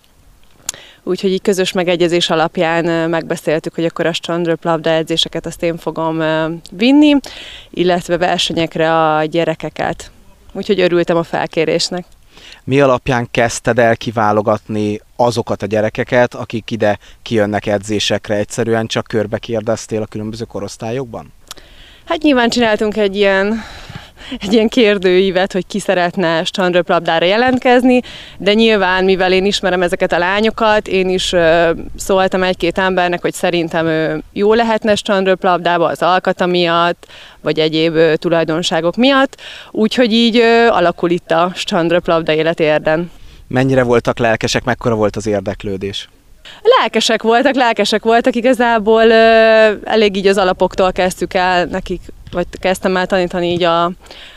Úgyhogy így közös megegyezés alapján megbeszéltük, hogy akkor a strandröplabda edzéseket azt én fogom vinni, illetve versenyekre a gyerekeket. Úgyhogy örültem a felkérésnek. Mi alapján kezdted el kiválogatni azokat a gyerekeket, akik ide kijönnek edzésekre? Egyszerűen csak körbe kérdeztél a különböző korosztályokban? Hát nyilván csináltunk egy ilyen egy ilyen kérdőívet, hogy ki szeretne strandröplabdára jelentkezni, de nyilván, mivel én ismerem ezeket a lányokat, én is uh, szóltam egy-két embernek, hogy szerintem ő jó lehetne strandröplabdába az alkata miatt, vagy egyéb uh, tulajdonságok miatt, úgyhogy így uh, alakul itt a strandröplabda élet. Mennyire voltak lelkesek, mekkora volt az érdeklődés? Lelkesek voltak, lelkesek voltak, igazából ö, elég így az alapoktól kezdtük el nekik, vagy kezdtem el tanítani így a,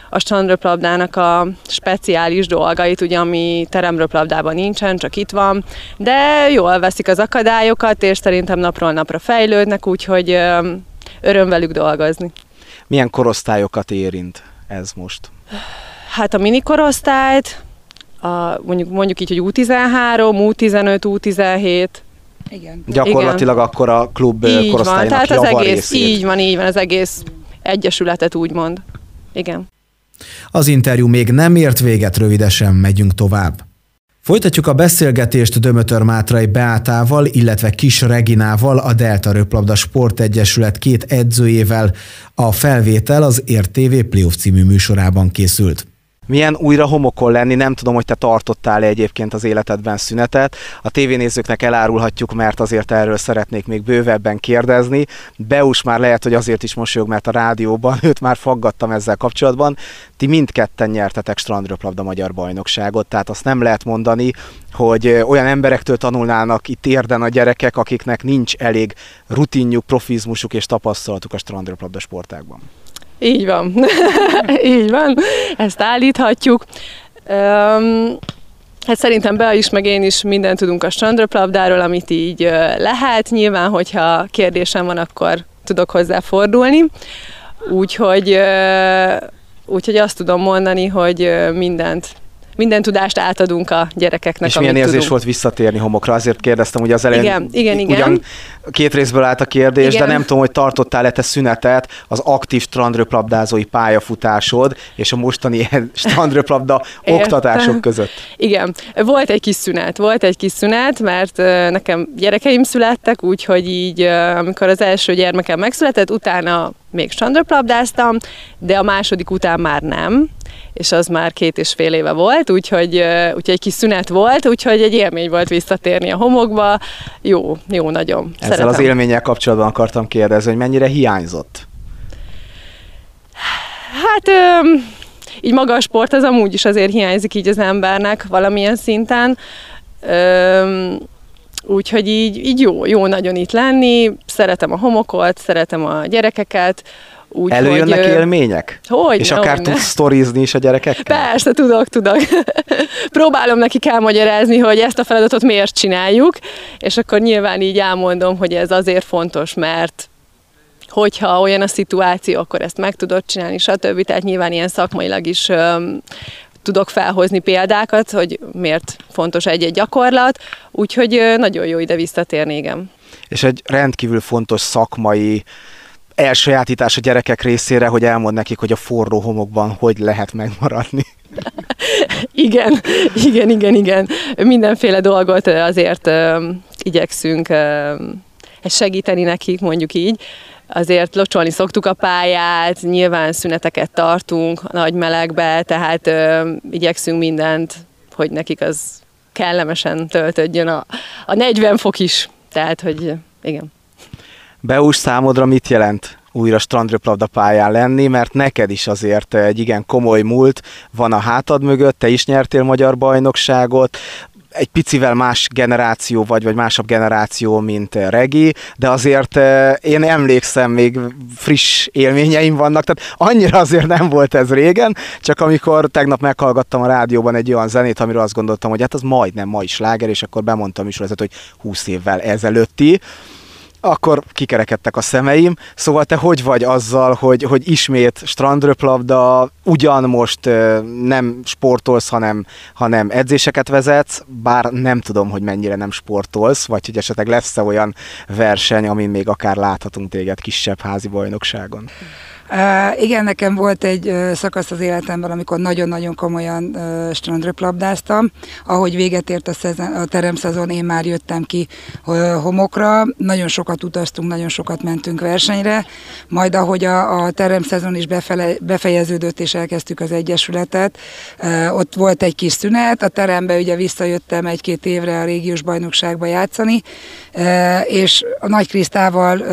a strandröplabdának a speciális dolgait, ugye, ami teremröplabdában nincsen, csak itt van, de jól veszik az akadályokat, és szerintem napról napra fejlődnek, úgyhogy ö, öröm velük dolgozni. Milyen korosztályokat érint ez most? Hát a mini korosztályt, a, mondjuk, mondjuk így, hogy U13, U15, U17, igen. Gyakorlatilag Igen. akkor a klub így korosztálynak van, tehát az egész, részét. Így van, így van, az egész egyesületet úgymond. Igen. Az interjú még nem ért véget, rövidesen megyünk tovább. Folytatjuk a beszélgetést Dömötör Mátrai Beátával, illetve Kis Reginával, a Delta Röplabda Sportegyesület két edzőjével. A felvétel az Ért TV Playoff című műsorában készült milyen újra homokon lenni, nem tudom, hogy te tartottál-e egyébként az életedben szünetet. A tévénézőknek elárulhatjuk, mert azért erről szeretnék még bővebben kérdezni. Beus már lehet, hogy azért is mosolyog, mert a rádióban őt már faggattam ezzel kapcsolatban. Ti mindketten nyertetek strandröplabda magyar bajnokságot, tehát azt nem lehet mondani, hogy olyan emberektől tanulnának itt érden a gyerekek, akiknek nincs elég rutinjuk, profizmusuk és tapasztalatuk a strandröplabda sportákban. Így van. Így van. Ezt állíthatjuk. Um, Hát szerintem be is, meg én is mindent tudunk a strandröplabdáról, amit így lehet. Nyilván, hogyha kérdésem van, akkor tudok hozzá fordulni. Úgyhogy, úgyhogy azt tudom mondani, hogy mindent minden tudást átadunk a gyerekeknek. És milyen érzés tudunk. volt visszatérni homokra? Azért kérdeztem, hogy az elején igen, igen, igen. ugyan két részből állt a kérdés, igen. de nem tudom, hogy tartottál-e te szünetet az aktív strandröplabdázói pályafutásod és a mostani strandröplabda oktatások között. Igen, volt egy kis szünet, volt egy kis szünet, mert nekem gyerekeim születtek, úgyhogy így amikor az első gyermekem megszületett, utána még strandröplabdáztam, de a második után már nem, és az már két és fél éve volt, úgyhogy, úgyhogy egy kis szünet volt, úgyhogy egy élmény volt visszatérni a homokba. Jó, jó nagyon. Ezzel Szeretem. az élménnyel kapcsolatban akartam kérdezni, hogy mennyire hiányzott? Hát így maga a sport az amúgy is azért hiányzik így az embernek valamilyen szinten. Ö, Úgyhogy így, így jó, jó nagyon itt lenni, szeretem a homokot, szeretem a gyerekeket, úgy, Előjönnek hogy, élmények? Hogy És akár tudsz sztorizni is a gyerekekkel? Persze, tudok, tudok. Próbálom nekik elmagyarázni, hogy ezt a feladatot miért csináljuk, és akkor nyilván így elmondom, hogy ez azért fontos, mert hogyha olyan a szituáció, akkor ezt meg tudod csinálni, stb. Tehát nyilván ilyen szakmailag is tudok felhozni példákat, hogy miért fontos egy-egy gyakorlat, úgyhogy nagyon jó ide visszatérni, igen. És egy rendkívül fontos szakmai elsajátítás a gyerekek részére, hogy elmond nekik, hogy a forró homokban hogy lehet megmaradni. igen, igen, igen, igen. Mindenféle dolgot azért uh, igyekszünk uh, segíteni nekik, mondjuk így. Azért locsolni szoktuk a pályát, nyilván szüneteket tartunk a nagy melegbe, tehát uh, igyekszünk mindent, hogy nekik az kellemesen töltödjön a, a 40 fok is. Tehát, hogy igen. Beus számodra mit jelent újra strandröplabda pályán lenni, mert neked is azért egy igen komoly múlt van a hátad mögött, te is nyertél magyar bajnokságot, egy picivel más generáció vagy, vagy másabb generáció, mint Regi, de azért eh, én emlékszem, még friss élményeim vannak, tehát annyira azért nem volt ez régen, csak amikor tegnap meghallgattam a rádióban egy olyan zenét, amiről azt gondoltam, hogy hát az majdnem ma is láger, és akkor bemondtam is, hogy 20 évvel ezelőtti, akkor kikerekedtek a szemeim. Szóval te hogy vagy azzal, hogy, hogy ismét strandröplabda, ugyan most nem sportolsz, hanem, hanem edzéseket vezetsz, bár nem tudom, hogy mennyire nem sportolsz, vagy hogy esetleg lesz-e olyan verseny, amin még akár láthatunk téged kisebb házi bajnokságon. Igen, nekem volt egy szakasz az életemben, amikor nagyon-nagyon komolyan uh, strandröplabdáztam. Ahogy véget ért a, szezen, a teremszezon, én már jöttem ki homokra. Nagyon sokat utaztunk, nagyon sokat mentünk versenyre. Majd ahogy a, a teremszezon is befele, befejeződött, és elkezdtük az Egyesületet, ott volt egy kis szünet. A terembe ugye visszajöttem egy-két évre a régiós bajnokságba játszani, és a Nagy Krisztával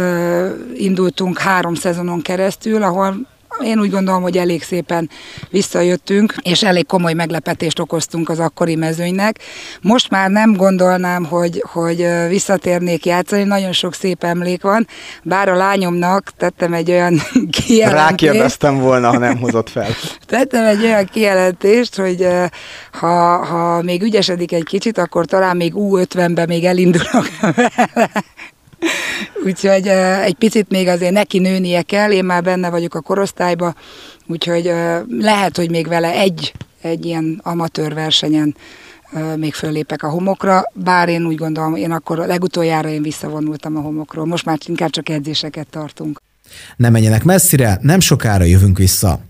indultunk három szezonon keresztül, ahol én úgy gondolom, hogy elég szépen visszajöttünk, és elég komoly meglepetést okoztunk az akkori mezőnynek. Most már nem gondolnám, hogy, hogy visszatérnék játszani, nagyon sok szép emlék van, bár a lányomnak tettem egy olyan kijelentést. Rákérdeztem volna, ha nem hozott fel. tettem egy olyan kijelentést, hogy ha, ha még ügyesedik egy kicsit, akkor talán még U50-ben még elindulok vele. Úgyhogy egy picit még azért neki nőnie kell, én már benne vagyok a korosztályba, úgyhogy lehet, hogy még vele egy, egy ilyen amatőr versenyen még föllépek a homokra, bár én úgy gondolom, én akkor legutoljára én visszavonultam a homokról, most már inkább csak edzéseket tartunk. Ne menjenek messzire, nem sokára jövünk vissza.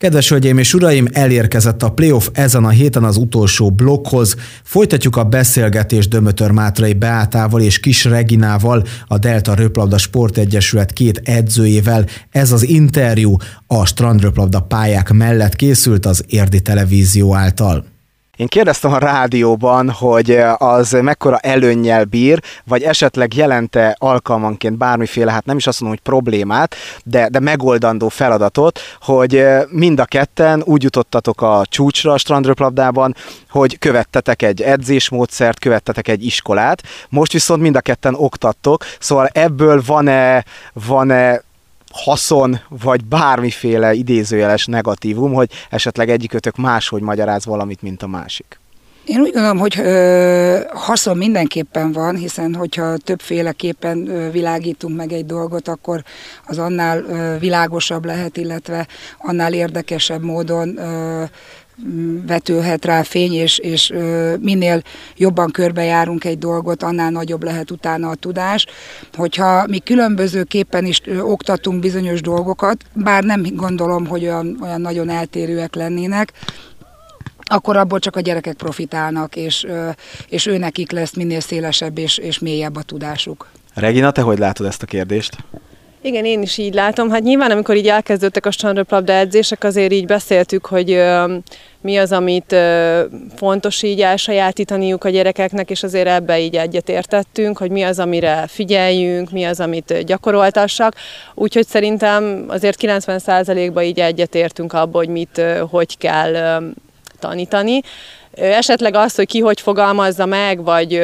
Kedves hölgyeim és uraim, elérkezett a playoff ezen a héten az utolsó blokkhoz. Folytatjuk a beszélgetést Dömötör Mátrai Beátával és Kis Reginával, a Delta Röplabda Sportegyesület két edzőjével. Ez az interjú a strandröplabda pályák mellett készült az Érdi Televízió által. Én kérdeztem a rádióban, hogy az mekkora előnnyel bír, vagy esetleg jelente alkalmanként bármiféle, hát nem is azt mondom, hogy problémát, de, de megoldandó feladatot, hogy mind a ketten úgy jutottatok a csúcsra a strandröplabdában, hogy követtetek egy edzésmódszert, követtetek egy iskolát, most viszont mind a ketten oktattok, szóval ebből van-e, van-e haszon, vagy bármiféle idézőjeles negatívum, hogy esetleg egyikötök máshogy magyaráz valamit, mint a másik? Én úgy gondolom, hogy ö, haszon mindenképpen van, hiszen hogyha többféleképpen ö, világítunk meg egy dolgot, akkor az annál ö, világosabb lehet, illetve annál érdekesebb módon ö, vetülhet rá fény, és, és minél jobban körbejárunk egy dolgot, annál nagyobb lehet utána a tudás. Hogyha mi különbözőképpen is oktatunk bizonyos dolgokat, bár nem gondolom, hogy olyan, olyan nagyon eltérőek lennének, akkor abból csak a gyerekek profitálnak, és, és őnekik lesz minél szélesebb és, és mélyebb a tudásuk. Regina, te hogy látod ezt a kérdést? Igen, én is így látom. Hát nyilván, amikor így elkezdődtek a strandröplabda edzések, azért így beszéltük, hogy ö, mi az, amit ö, fontos így elsajátítaniuk a gyerekeknek, és azért ebbe így egyetértettünk, hogy mi az, amire figyeljünk, mi az, amit gyakoroltassak. Úgyhogy szerintem azért 90%-ban így egyetértünk abba, hogy mit, ö, hogy kell ö, tanítani. Esetleg az, hogy ki hogy fogalmazza meg, vagy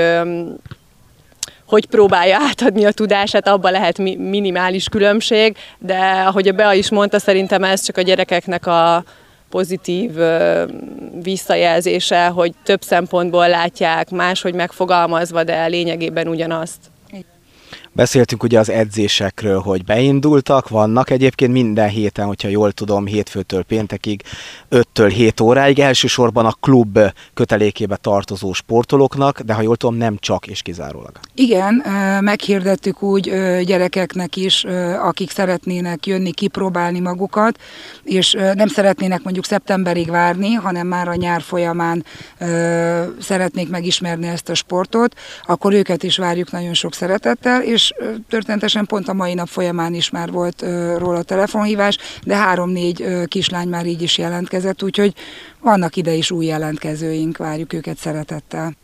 hogy próbálja átadni a tudását, abban lehet minimális különbség, de ahogy a Bea is mondta, szerintem ez csak a gyerekeknek a pozitív visszajelzése, hogy több szempontból látják, máshogy megfogalmazva, de lényegében ugyanazt. Beszéltünk ugye az edzésekről, hogy beindultak, vannak egyébként minden héten, hogyha jól tudom, hétfőtől péntekig, 5-től 7 óráig, elsősorban a klub kötelékébe tartozó sportolóknak, de ha jól tudom, nem csak és kizárólag. Igen, meghirdettük úgy gyerekeknek is, akik szeretnének jönni, kipróbálni magukat, és nem szeretnének mondjuk szeptemberig várni, hanem már a nyár folyamán szeretnék megismerni ezt a sportot, akkor őket is várjuk nagyon sok szeretettel, és és történetesen pont a mai nap folyamán is már volt róla telefonhívás, de három-négy kislány már így is jelentkezett, úgyhogy vannak ide is új jelentkezőink, várjuk őket szeretettel.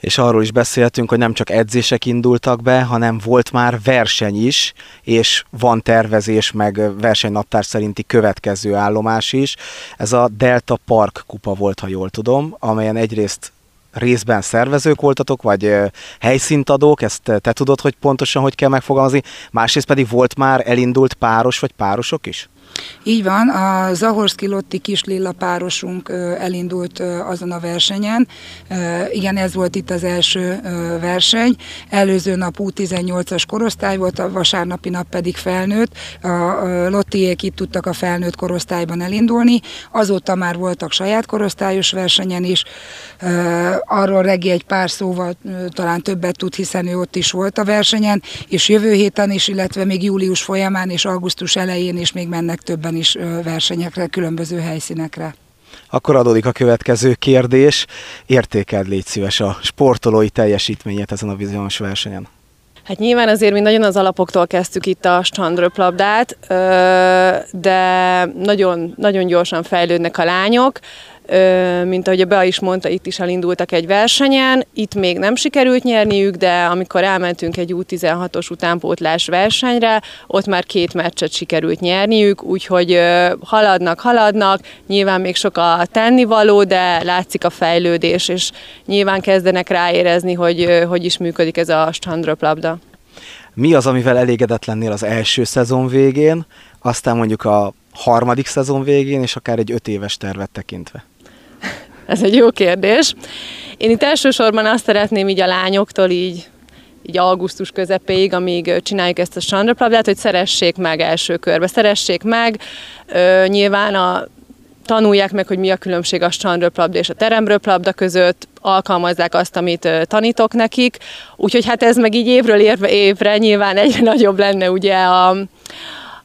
és arról is beszéltünk, hogy nem csak edzések indultak be, hanem volt már verseny is, és van tervezés, meg versenynaptár szerinti következő állomás is. Ez a Delta Park kupa volt, ha jól tudom, amelyen egyrészt részben szervezők voltatok, vagy helyszíntadók, ezt te tudod, hogy pontosan hogy kell megfogalmazni, másrészt pedig volt már elindult páros vagy párosok is? Így van, a Zahorszki Lotti kis lilla párosunk elindult azon a versenyen. Igen, ez volt itt az első verseny. Előző nap U18-as korosztály volt, a vasárnapi nap pedig felnőtt. A Lottiék itt tudtak a felnőtt korosztályban elindulni. Azóta már voltak saját korosztályos versenyen is. Arról Regi egy pár szóval talán többet tud, hiszen ő ott is volt a versenyen, és jövő héten is, illetve még július folyamán és augusztus elején is még mennek többen is versenyekre, különböző helyszínekre. Akkor adódik a következő kérdés. Értékeld légy szíves a sportolói teljesítményet ezen a bizonyos versenyen. Hát nyilván azért mi nagyon az alapoktól kezdtük itt a strandröplabdát, de nagyon, nagyon gyorsan fejlődnek a lányok mint ahogy a Bea is mondta, itt is elindultak egy versenyen, itt még nem sikerült nyerniük, de amikor elmentünk egy U16-os utánpótlás versenyre, ott már két meccset sikerült nyerniük, úgyhogy haladnak, haladnak, nyilván még sok a tennivaló, de látszik a fejlődés, és nyilván kezdenek ráérezni, hogy hogy is működik ez a strandröplabda. Mi az, amivel elégedett lennél az első szezon végén, aztán mondjuk a harmadik szezon végén, és akár egy öt éves tervet tekintve? Ez egy jó kérdés. Én itt elsősorban azt szeretném így a lányoktól így így augusztus közepéig, amíg csináljuk ezt a sandraplabdát, hogy szeressék meg első körbe. Szeressék meg, ö, nyilván a tanulják meg, hogy mi a különbség a strandröplabda és a teremröplabda között, alkalmazzák azt, amit tanítok nekik. Úgyhogy hát ez meg így évről évre, évre nyilván egyre nagyobb lenne ugye a,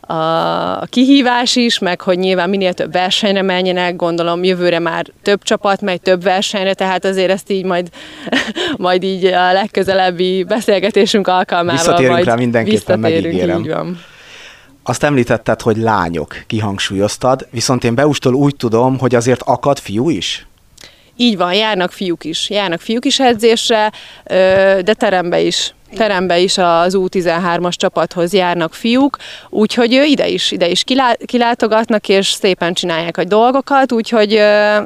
a kihívás is, meg hogy nyilván minél több versenyre menjenek, gondolom jövőre már több csapat megy több versenyre, tehát azért ezt így majd, majd így a legközelebbi beszélgetésünk alkalmával Visszatérünk majd rá mindenképpen, megígérem. Így van. Azt említetted, hogy lányok, kihangsúlyoztad, viszont én Beustól úgy tudom, hogy azért akad fiú is? Így van, járnak fiúk is. Járnak fiúk is edzésre, de terembe is terembe is az U13-as csapathoz járnak fiúk, úgyhogy ide is, ide is kilátogatnak, és szépen csinálják a dolgokat, úgyhogy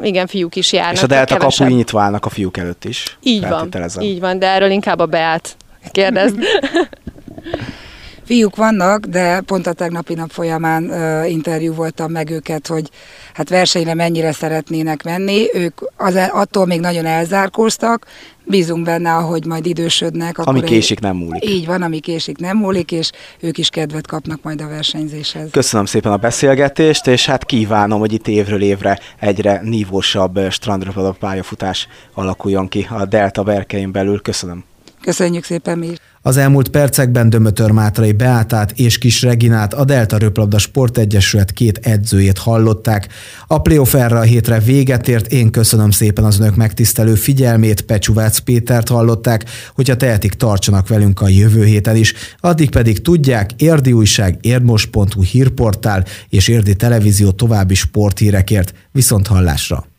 igen, fiúk is járnak. És a Delta nyitva állnak a fiúk előtt is. Így van, így van, de erről inkább a Beát kérdezd. Fiúk vannak, de pont a tegnapi nap folyamán uh, interjú voltam meg őket, hogy hát versenyre mennyire szeretnének menni. Ők az, attól még nagyon elzárkóztak, bízunk benne, ahogy majd idősödnek. Akkor ami késik nem múlik. Így van, ami késik nem múlik, és ők is kedvet kapnak majd a versenyzéshez. Köszönöm szépen a beszélgetést, és hát kívánom, hogy itt évről évre egyre nívósabb strandra pályafutás alakuljon ki a Delta berkein belül. Köszönöm. Köszönjük szépen mi Az elmúlt percekben Dömötör Mátrai Beátát és Kis Reginát, a Delta Röplabda Sportegyesület két edzőjét hallották. A playoff erre a hétre véget ért, én köszönöm szépen az önök megtisztelő figyelmét, Pecsuvác Pétert hallották, hogyha tehetik, tartsanak velünk a jövő héten is. Addig pedig tudják, Érdi Újság, érdmos.hu hírportál és Érdi Televízió további sporthírekért. Viszont hallásra!